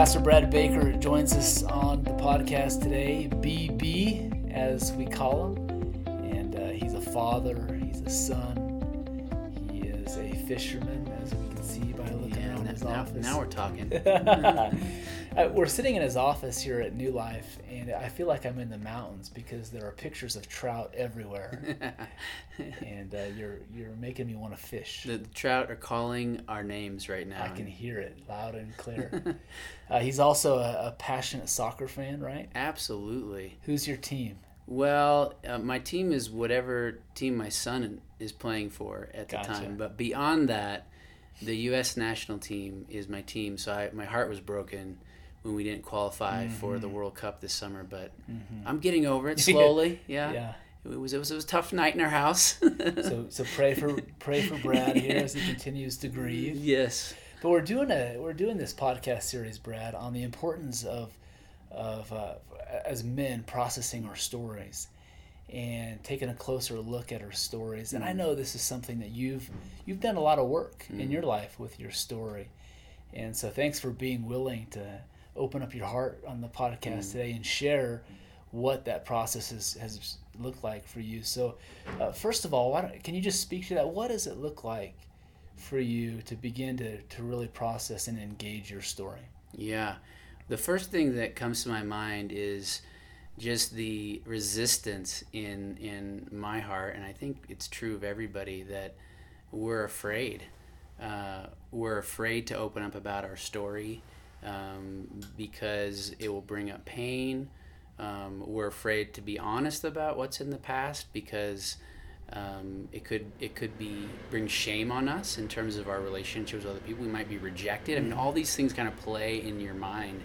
Pastor Brad Baker joins us on the podcast today, BB, as we call him. And uh, he's a father, he's a son, he is a fisherman, as we can see by looking Yeah, his now, office. now we're talking. Uh, we're sitting in his office here at New Life, and I feel like I'm in the mountains because there are pictures of trout everywhere, and uh, you're you're making me want to fish. the, the trout are calling our names right now. I can hear it loud and clear. uh, he's also a, a passionate soccer fan, right? Absolutely. Who's your team? Well, uh, my team is whatever team my son is playing for at the Gotcha. time. But beyond that, the U.S. national team is my team. So I, my heart was broken when we didn't qualify for the World Cup this summer. But I'm getting over it slowly. Yeah. Yeah. It was, it was it was a tough night in our house. So so pray for pray for Brad here as he continues to grieve. yes. But we're doing a we're doing this podcast series, Brad, on the importance of of uh, as men processing our stories and taking a closer look at our stories. And I mm. know this is something that you've you've done a lot of work in mm. your life with your story. And so thanks for being willing to open up your heart on the podcast mm. today and share what that process has, has looked like for you. So uh, first of all, why don't, can you just speak to that? What does it look like for you to begin to, to really process and engage your story? Yeah. The first thing that comes to my mind is just the resistance in in my heart and I think it's true of everybody that we're afraid. Uh, we're afraid to open up about our story um, because it will bring up pain. Um, we're afraid to be honest about what's in the past because um, it could it could be bring shame on us in terms of our relationships with other people. We might be rejected. I mean, all these things kind of play in your mind.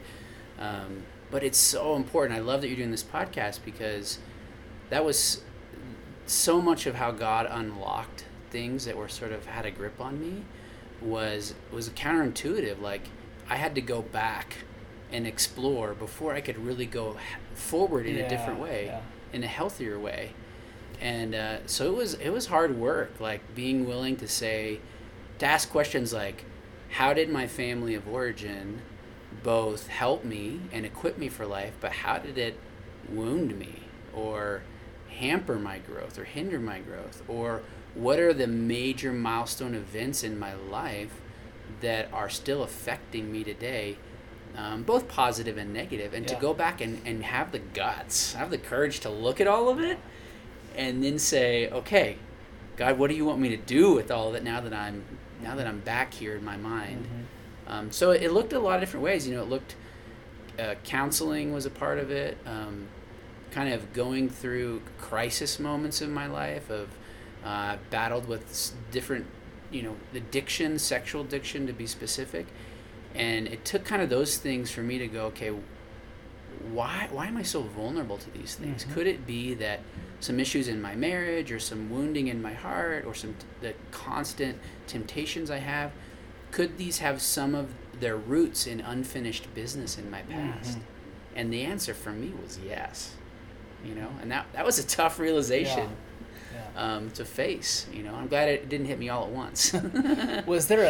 Um, but it's so important. I love that you're doing this podcast because that was so much of how God unlocked things that were sort of had a grip on me was was counterintuitive. Like I had to go back and explore before I could really go forward in a different way, yeah. in a healthier way. And uh, so it was it was hard work, like being willing to say, to ask questions like, how did my family of origin both help me and equip me for life, but how did it wound me or hamper my growth or hinder my growth? Or what are the major milestone events in my life that are still affecting me today, um, both positive and negative? And to go back and, and have the guts, have the courage to look at all of it and then say, okay, God, what do you want me to do with all of it now that I'm now that I'm back here in my mind? Um, so it looked a lot of different ways. You know, it looked uh, counseling was a part of it. Um, kind of going through crisis moments in my life of uh, battled with different, you know, addiction, sexual addiction to be specific, and it took kind of those things for me to go, okay, why why am I so vulnerable to these things? Could it be that some issues in my marriage or some wounding in my heart or some t- the constant temptations I have could these have some of their roots in unfinished business in my past? And the answer for me was yes. You know, and that that was a tough realization Yeah. um, to face. You know, I'm glad it didn't hit me all at once. Was there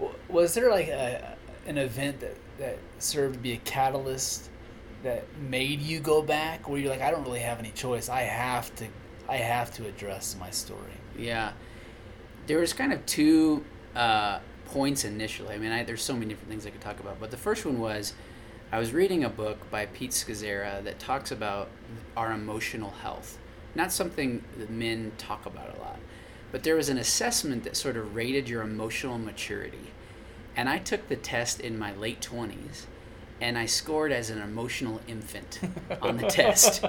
a, was there like a an event that that served to be a catalyst that made you go back where you're like I don't really have any choice. I have to I have to address my story. Yeah, there was kind of two uh, points initially. I mean, I, there's so many different things I could talk about, but the first one was I was reading a book by Pete Scazzero that talks about our emotional health. Not something that men talk about a lot, but there was an assessment that sort of rated your emotional maturity, and I took the test in my late twenties. And I scored as an emotional infant on the test.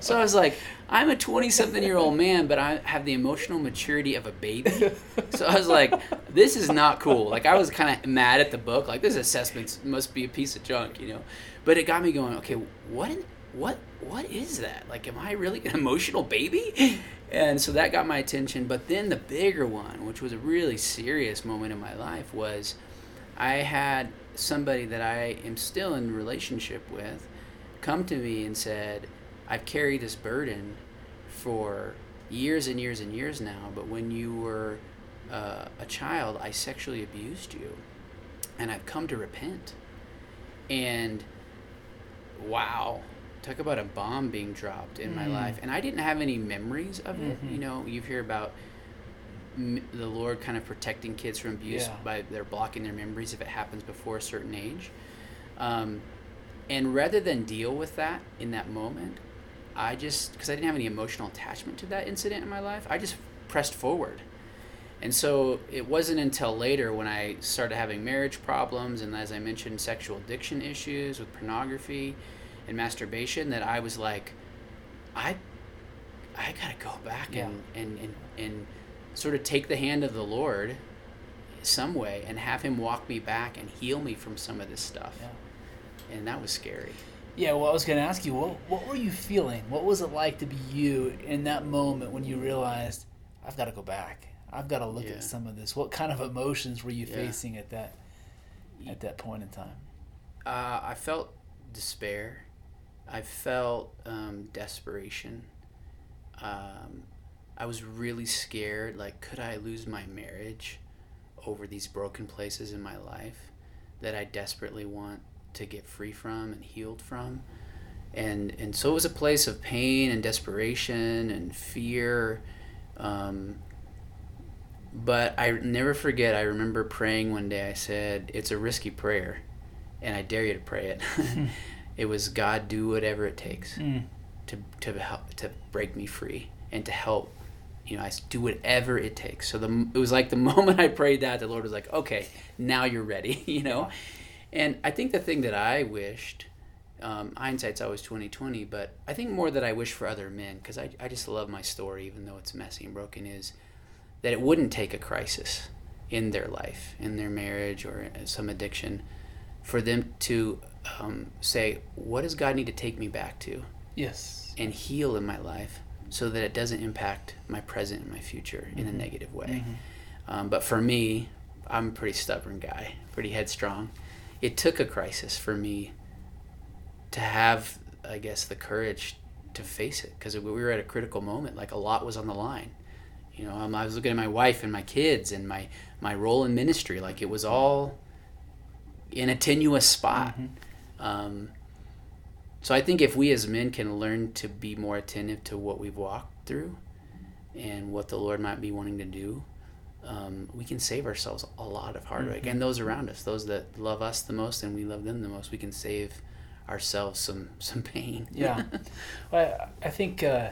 So I was like, I'm a 20 something year old man, but I have the emotional maturity of a baby. So I was like, this is not cool. Like, I was kind of mad at the book. Like, this assessment must be a piece of junk, you know? But it got me going, okay, what, in- what, what is that? Like, am I really an emotional baby? And so that got my attention. But then the bigger one, which was a really serious moment in my life, was I had somebody that I am still in relationship with come to me and said, I've carried this burden for years and years and years now, but when you were uh, a child, I sexually abused you, and I've come to repent. and wow talk about a bomb being dropped in mm. my life and i didn't have any memories of it mm-hmm. you know you hear about the lord kind of protecting kids from abuse yeah. by they're blocking their memories if it happens before a certain age um, and rather than deal with that in that moment i just because i didn't have any emotional attachment to that incident in my life i just pressed forward and so it wasn't until later when I started having marriage problems and, as I mentioned, sexual addiction issues with pornography and masturbation that I was like, I, I gotta go back yeah. and, and, and, and sort of take the hand of the Lord some way and have Him walk me back and heal me from some of this stuff. Yeah. And that was scary. Yeah, well, I was going to ask you, what, what were you feeling? What was it like to be you in that moment when you realized, I've got to go back? I've got to look yeah. at some of this. What kind of emotions were you yeah. facing at that at that point in time? Uh, I felt despair. I felt um, desperation. Um, I was really scared. Like, could I lose my marriage over these broken places in my life that I desperately want to get free from and healed from? And and so it was a place of pain and desperation and fear. Um, but I never forget, I remember praying one day. I said, It's a risky prayer, and I dare you to pray it. it was, God, do whatever it takes mm. to, to, help, to break me free and to help. You know, I do whatever it takes. So the it was like the moment I prayed that, the Lord was like, "Okay, now you're ready." You know, and I think the thing that I wished, um, hindsight's always twenty twenty, but I think more that I wish for other men because I I just love my story, even though it's messy and broken. Is that it wouldn't take a crisis in their life, in their marriage, or some addiction, for them to um, say, "What does God need to take me back to?" Yes. And heal in my life, so that it doesn't impact my present and my future in a mm-hmm. negative way. Mm-hmm. Um, but for me, I'm a pretty stubborn guy, pretty headstrong. It took a crisis for me to have, I guess, the courage to face it because we were at a critical moment. Like a lot was on the line you know um, i was looking at my wife and my kids and my my role in ministry like it was all in a tenuous spot mm-hmm. um, so i think if we as men can learn to be more attentive to what we've walked through and what the lord might be wanting to do um, we can save ourselves a lot of heartache mm-hmm. and those around us those that love us the most and we love them the most we can save ourselves some some pain yeah well, I, I think uh,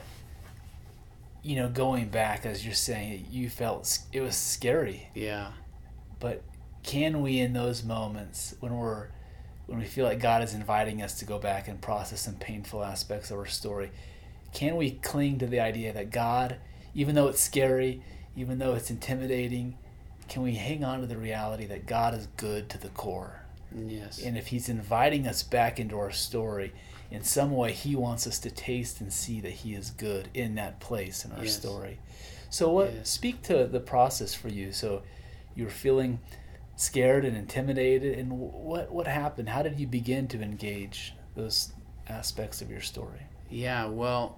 you know, going back as you're saying, you felt it was scary. Yeah. But can we, in those moments when we're when we feel like God is inviting us to go back and process some painful aspects of our story, can we cling to the idea that God, even though it's scary, even though it's intimidating, can we hang on to the reality that God is good to the core? Yes. And if He's inviting us back into our story, in some way he wants us to taste and see that he is good in that place in our yes. story so what yes. speak to the process for you so you're feeling scared and intimidated? And what what happened? How did you begin to engage those aspects of your story? Yeah well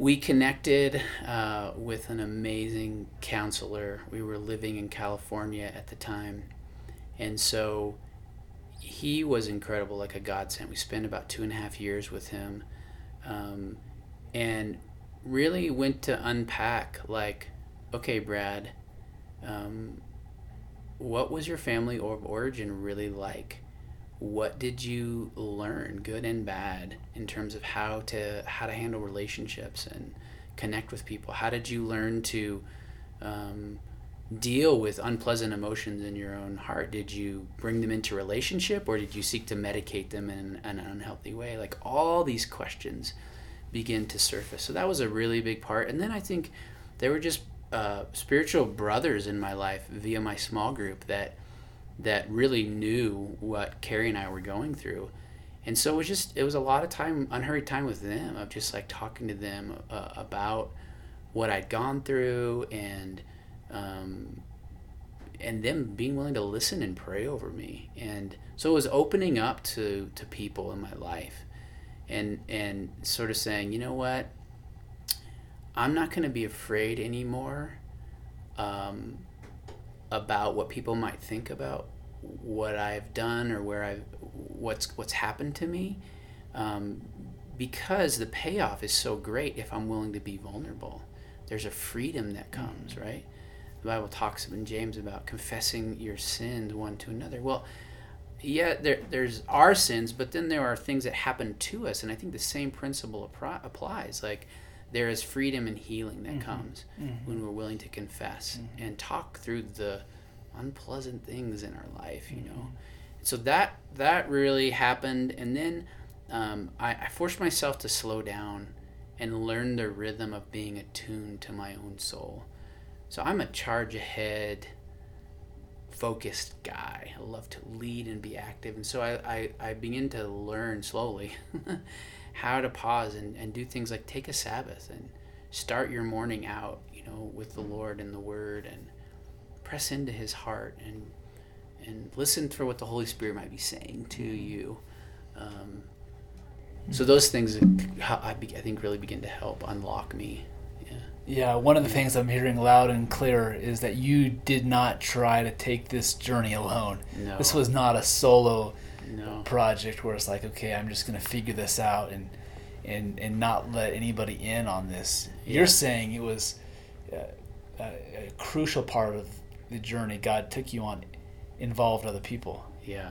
we connected uh, with an amazing counselor. We were living in california at the time. And so he was incredible, like a godsend. We spent about two and a half years with him, um, and really went to unpack like, okay, Brad, um, what was your family of origin really like? What did you learn, good and bad, in terms of how to how to handle relationships and connect with people? How did you learn to um, deal with unpleasant emotions in your own heart? Did you bring them into relationship or did you seek to medicate them in an unhealthy way? Like all these questions begin to surface. So that was a really big part. And then I think there were just uh, spiritual brothers in my life via my small group that that really knew what Carrie and I were going through. And so it was just it was a lot of time unhurried time with them of just like talking to them uh, about what I'd gone through and um, and them being willing to listen and pray over me and so it was opening up to to people in my life and and sort of saying you know what i'm not going to be afraid anymore um, about what people might think about what I've done or where I've what's what's happened to me, um, because the payoff is so great if I'm willing to be vulnerable. There's a freedom that comes, mm-hmm. right? The Bible talks in James about confessing your sins one to another. Well, yeah, there, there's our sins, but then there are things that happen to us, and I think the same principle applies. Like there is freedom and healing that mm-hmm. comes mm-hmm. when we're willing to confess mm-hmm. and talk through the unpleasant things in our life, you know. Mm-hmm. So that that really happened, and then um, I, I forced myself to slow down and learn the rhythm of being attuned to my own soul. So I'm a charge ahead focused guy. I love to lead and be active. And so I, I, I begin to learn slowly how to pause and, and do things like take a Sabbath and start your morning out, you know, with the Lord and the Word and press into His heart and and listen for what the Holy Spirit might be saying to you. Um, so those things, I, I think, really begin to help unlock me yeah, one of the things I'm hearing loud and clear is that you did not try to take this journey alone. No. This was not a solo no. project where it's like, okay, I'm just going to figure this out and and and not let anybody in on this. Yeah. You're saying it was a, a, crucial part of the journey God took you on involved other people. Yeah.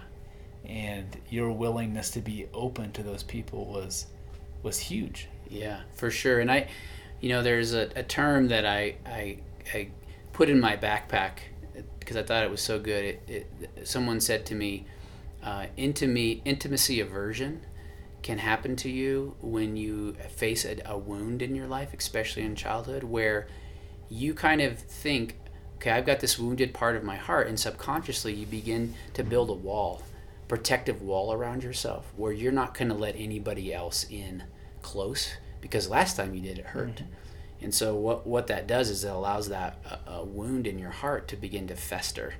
And your willingness to be open to those people was was huge. Yeah, for sure. And I you know, there's a, a term that I, I, I put in my backpack because I thought it was so good. It, it someone said to me, uh, intimacy, intimacy aversion can happen to you when you face a, a wound in your life, especially in childhood, where you kind of think, okay, I've got this wounded part of my heart, and subconsciously you begin to build a wall, protective wall around yourself, where you're not going to let anybody else in close because last time you did it hurt. Mm-hmm. And so what what that does is it allows that uh, wound in your heart to begin to fester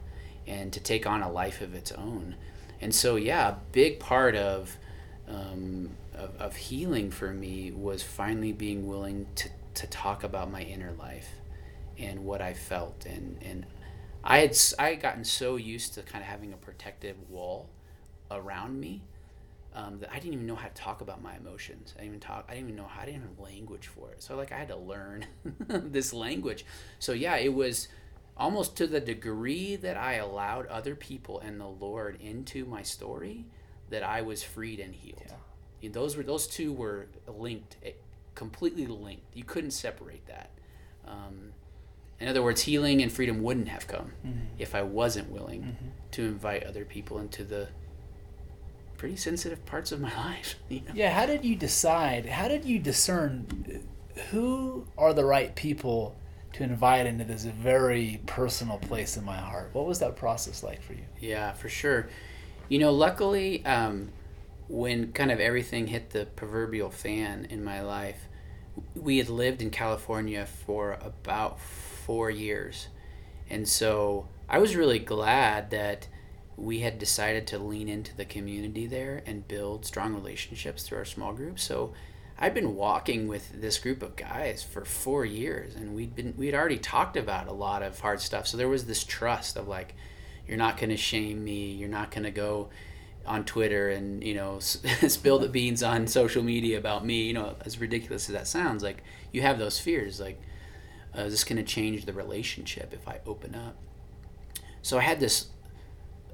and to take on a life of its own. And so yeah, a big part of um, of, of healing for me was finally being willing to, to talk about my inner life and what I felt and and I had I had gotten so used to kind of having a protective wall around me um, that I didn't even know how to talk about my emotions. I didn't even talk. I didn't even know how. I didn't have language for it. So like I had to learn this language. So yeah, it was almost to the degree that I allowed other people and the Lord into my story that I was freed and healed. Yeah. Those were those two were linked, eh, completely linked. You couldn't separate that. Um, in other words, healing and freedom wouldn't have come mm-hmm. if I wasn't willing mm-hmm. to invite other people into the pretty sensitive parts of my life. You know? Yeah, how did you decide? How did you discern who are the right people to invite into this very personal place in my heart? What was that process like for you? Yeah, for sure. You know, luckily, um, when kind of everything hit the proverbial fan in my life, we had lived in California for about four years. And so I was really glad that we had decided to lean into the community there and build strong relationships through our small group. So I'd been walking with this group of guys for four years, and we'd been we'd already talked about a lot of hard stuff. So there was this trust of like, you're not going to shame me. You're not going to go on Twitter and you know spill the beans on social media about me. You know, as ridiculous as that sounds, like you have those fears, like, uh, is this going to change the relationship if I open up? So I had this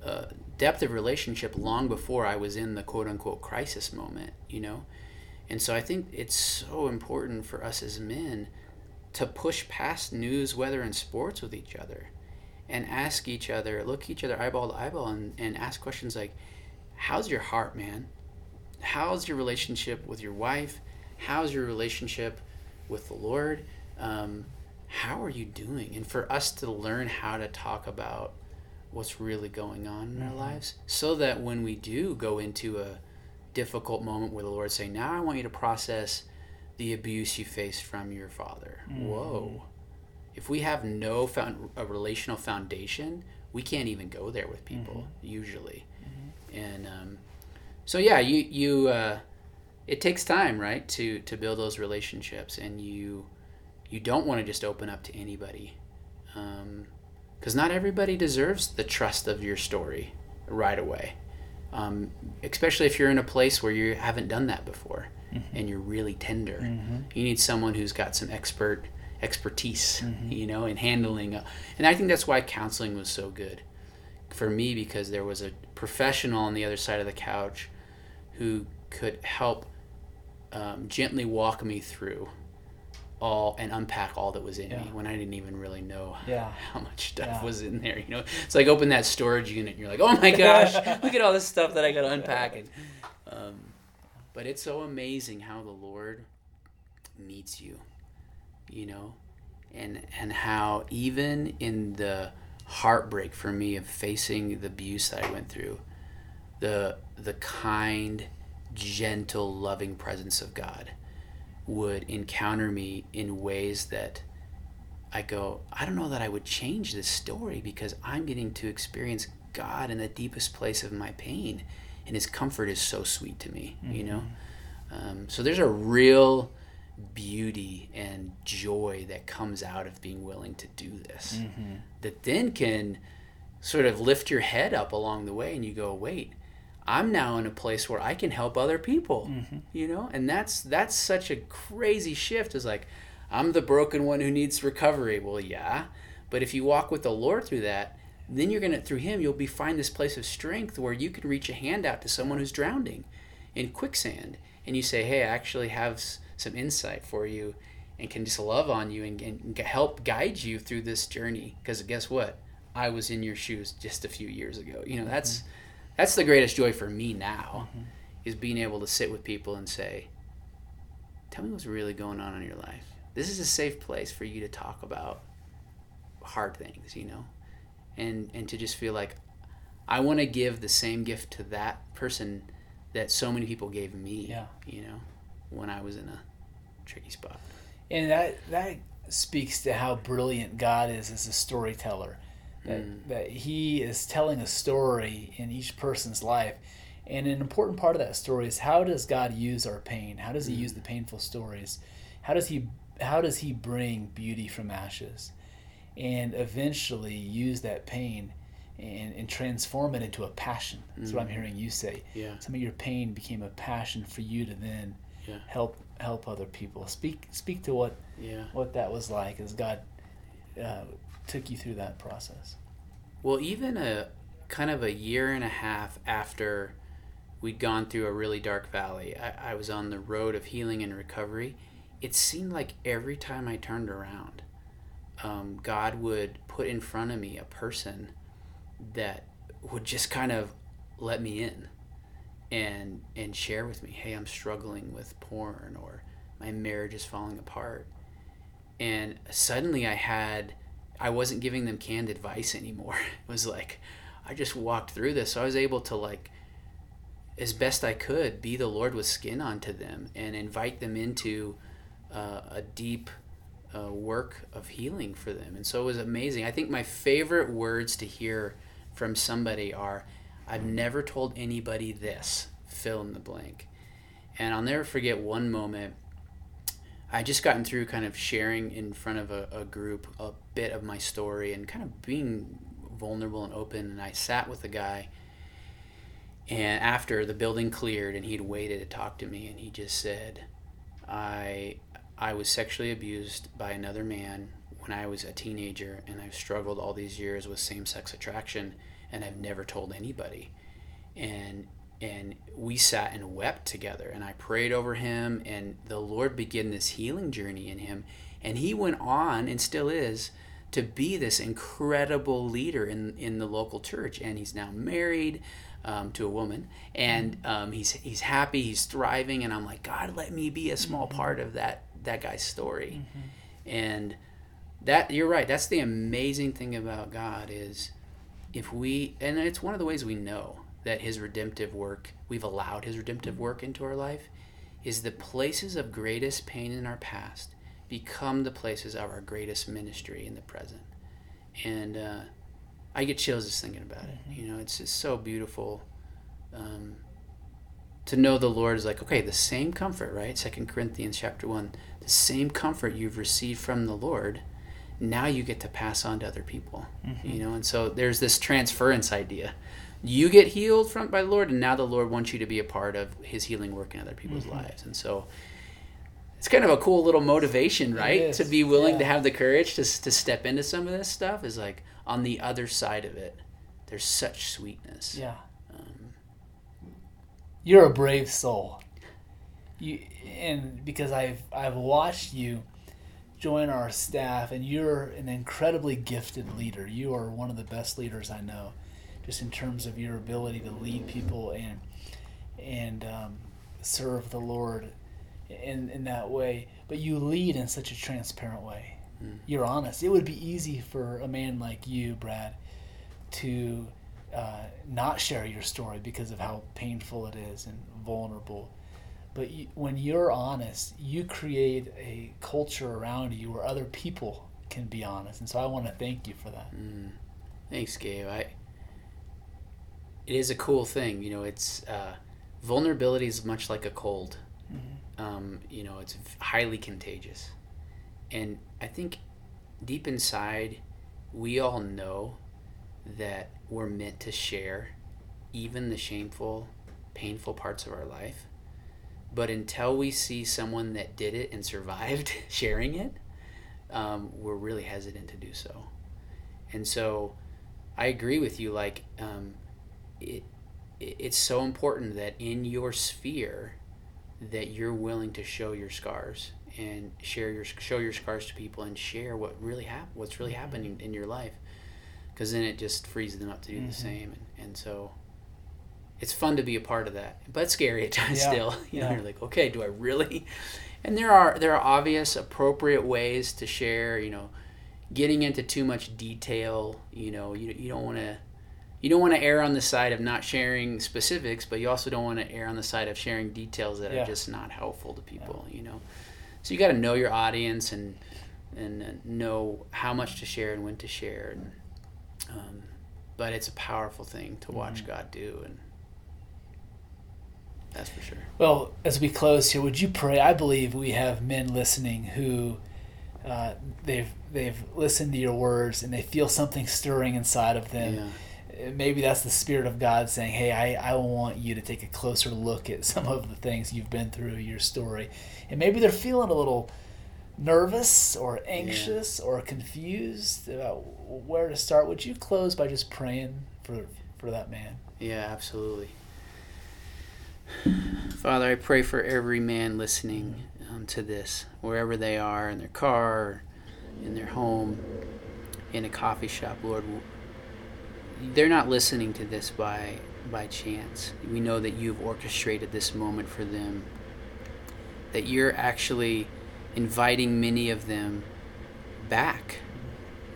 uh, depth of relationship long before I was in the quote unquote crisis moment, you know? And so I think it's so important for us as men to push past news, weather, and sports with each other and ask each other, look each other eyeball to eyeball and, and ask questions like, How's your heart, man? How's your relationship with your wife? How's your relationship with the Lord? Um, how are you doing? And for us to learn how to talk about what's really going on in our mm-hmm. lives so that when we do go into a difficult moment where the Lord's saying, Now I want you to process the abuse you faced from your father. Mm-hmm. Whoa. If we have no found, a relational foundation, we can't even go there with people mm-hmm. usually. Mm-hmm. And um, so, yeah, you, you, uh, it takes time, right, to, to build those relationships and you, you don't want to just open up to anybody. Um, because not everybody deserves the trust of your story right away. Um, especially if you're in a place where you haven't done that before mm-hmm. and you're really tender. Mm-hmm. You need someone who's got some expert expertise, mm-hmm. you know, in handling. A, and I think that's why counseling was so good for me because there was a professional on the other side of the couch who could help um, gently walk me through all and unpack all that was in yeah. me when I didn't even really know yeah. how much stuff yeah. was in there. You know, it's like open that storage unit and you're like, oh my gosh, look at all this stuff that I got to unpack. And, um, but it's so amazing how the Lord meets you, you know, and and how even in the heartbreak for me of facing the abuse that I went through, the the kind, gentle, loving presence of God would encounter me in ways that I go, I don't know that I would change this story because I'm getting to experience God in the deepest place of my pain, and His comfort is so sweet to me, mm-hmm. you know. Um, so there's a real beauty and joy that comes out of being willing to do this mm-hmm. that then can sort of lift your head up along the way and you go wait i'm now in a place where i can help other people mm-hmm. you know? And that's that's such a crazy shift is like i'm the broken one who needs recovery. Well yeah. But if you walk with the lord through that then you're gonna through him you'll be find this place of strength where you can reach a hand out to someone who's drowning in quicksand. And you say hey i actually have some insight for you and can just love on you and, and help guide you through this journey. Because guess what? I was in your shoes just a few years ago. You know that's mm-hmm. That's the greatest joy for me now mm-hmm. is being able to sit with people and say tell me what's really going on in your life this is a safe place for you to talk about hard things you know and and to just feel like i want to give the same gift to that person that so many people gave me yeah you know when I was in a tricky spot. And that that speaks to how brilliant God is as a storyteller. That mm. that He is telling a story in each person's life. And an important part of that story is how does God use our pain? How does He mm. use the painful stories? How does He how does He bring beauty from ashes? And eventually use that pain and, and transform it into a passion. That's mm. what I'm mm. hearing you say. Yeah. Some of your pain became a passion for you to then yeah. help help other people. Speak speak to what yeah. what that was like as God uh, took you through that process. Well, even a kind of a year and a half after we'd gone through a really dark valley, I, I was on the road of healing and recovery. It seemed like every time I turned around, um, God would put in front of me a person that would just kind of let me in and and share with me, hey, I'm struggling with porn or my marriage is falling apart. And suddenly I had I wasn't giving them canned advice anymore. It was like I just walked through this. So I was able to like as best I could be the Lord with skin onto them and invite them into uh, a deep uh, work of healing for them. And so it was amazing. I think my favorite words to hear from somebody are, I've never told anybody this, fill in the blank. And I'll never forget one moment. I just gotten through kind of sharing in front of a, a group a bit of my story and kind of being vulnerable and open. And I sat with a guy, and after the building cleared, and he'd waited to talk to me, and he just said, "I I was sexually abused by another man when I was a teenager, and I've struggled all these years with same sex attraction." and I've never told anybody. And and we sat and wept together and I prayed over him and the Lord began this healing journey in him and he went on and still is to be this incredible leader in in the local church and he's now married um, to a woman and um, he's he's happy he's thriving and I'm like God let me be a small mm-hmm. part of that that guy's story mm-hmm. and that you're right that's the amazing thing about God is if we and it's one of the ways we know that his redemptive work we've allowed his redemptive work into our life is the places of greatest pain in our past become the places of our greatest ministry in the present and uh, i get chills just thinking about it mm-hmm. you know it's just so beautiful um, to know the lord is like okay the same comfort right second corinthians chapter 1 the same comfort you've received from the lord now you get to pass on to other people mm-hmm. you know and so there's this transference idea you get healed from by the Lord, and now the Lord wants you to be a part of His healing work in other people's Mm-hmm. lives. And so, it's kind of a cool little motivation, right? To be willing to have the courage to to step into some of this stuff is like on the other side of it. There's such sweetness. Yeah. Um, You're a brave soul. You and because I've I've watched you join our staff and you're an incredibly gifted leader. You are one of the best leaders I know, just in terms of your ability to lead people and and um, serve the Lord in in that way. But you lead in such a transparent way. Mm. You're honest. It would be easy for a man like you, Brad, to uh, not share your story because of how painful it is and vulnerable. But you, when you're honest, you create a culture around you where other people can be honest. And so I want to thank you for that. Mm. Thanks, Gabe. I. It is a cool thing, you know. It's uh, vulnerability is much like a cold. Um, you know, it's highly contagious, and I think deep inside, we all know that we're meant to share, even the shameful, painful parts of our life. But until we see someone that did it and survived sharing it, um, we're really hesitant to do so. And so I agree with you. Like, um, it, it, it's so important that in your sphere, that you're willing to show your scars and share your show your scars to people and share what really hap- what's really happening in your life. Because then it just frees them up to do Mhm. the same. And, and so it's fun to be a part of that but scary at times Yeah, still. You know yeah. you're like okay do i really? And there are there are obvious appropriate ways to share you know getting into too much detail you know you, you don't want to you don't want to err on the side of not sharing specifics but you also don't want to err on the side of sharing details that Yeah. are just not helpful to people you know so you got to know your audience and and uh, know how much to share and when to share and um, but it's a powerful thing to watch Mhm. god do and that's for sure Well, as we close here, would you pray? I believe we have men listening who uh, they've they've listened to your words and they feel something stirring inside of them. yeah Maybe that's the spirit of God saying, "Hey, I, I want you to take a closer look at some of the things you've been through, your story." And maybe they're feeling a little nervous or anxious or confused about where to start. Would you close by just praying for for that man? Yeah, absolutely. Father, I pray for every man listening um, to this, wherever they are, in their car, in their home, in a coffee shop, Lord. They're not listening to this by by chance. We know that you've orchestrated this moment for them. That you're actually inviting many of them back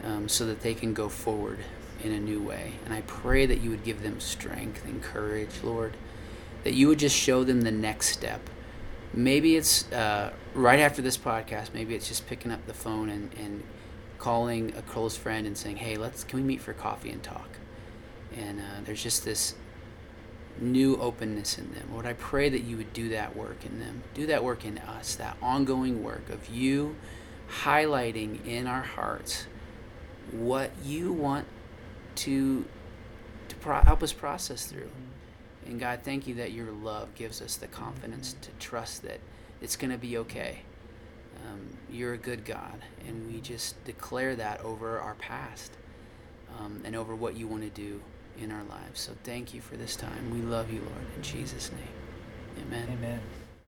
um, so that they can go forward in a new way. And I pray that you would give them strength and courage, Lord. That you would just show them the next step. Maybe it's uh, right after this podcast. Maybe it's just picking up the phone and, and calling a close friend and saying, "Hey, let's can we meet for coffee and talk?" And uh, there's just this new openness in them. Lord, I pray that you would do that work in them, do that work in us, that ongoing work of you highlighting in our hearts what you want to to pro- help us process through. And God, thank you that your love gives us the confidence to trust that it's going to be okay. Um, you're a good God, and we just declare that over our past um, and over what you want to do in our lives. So thank you for this time. We love you, Lord, in Jesus' name. Amen. Amen.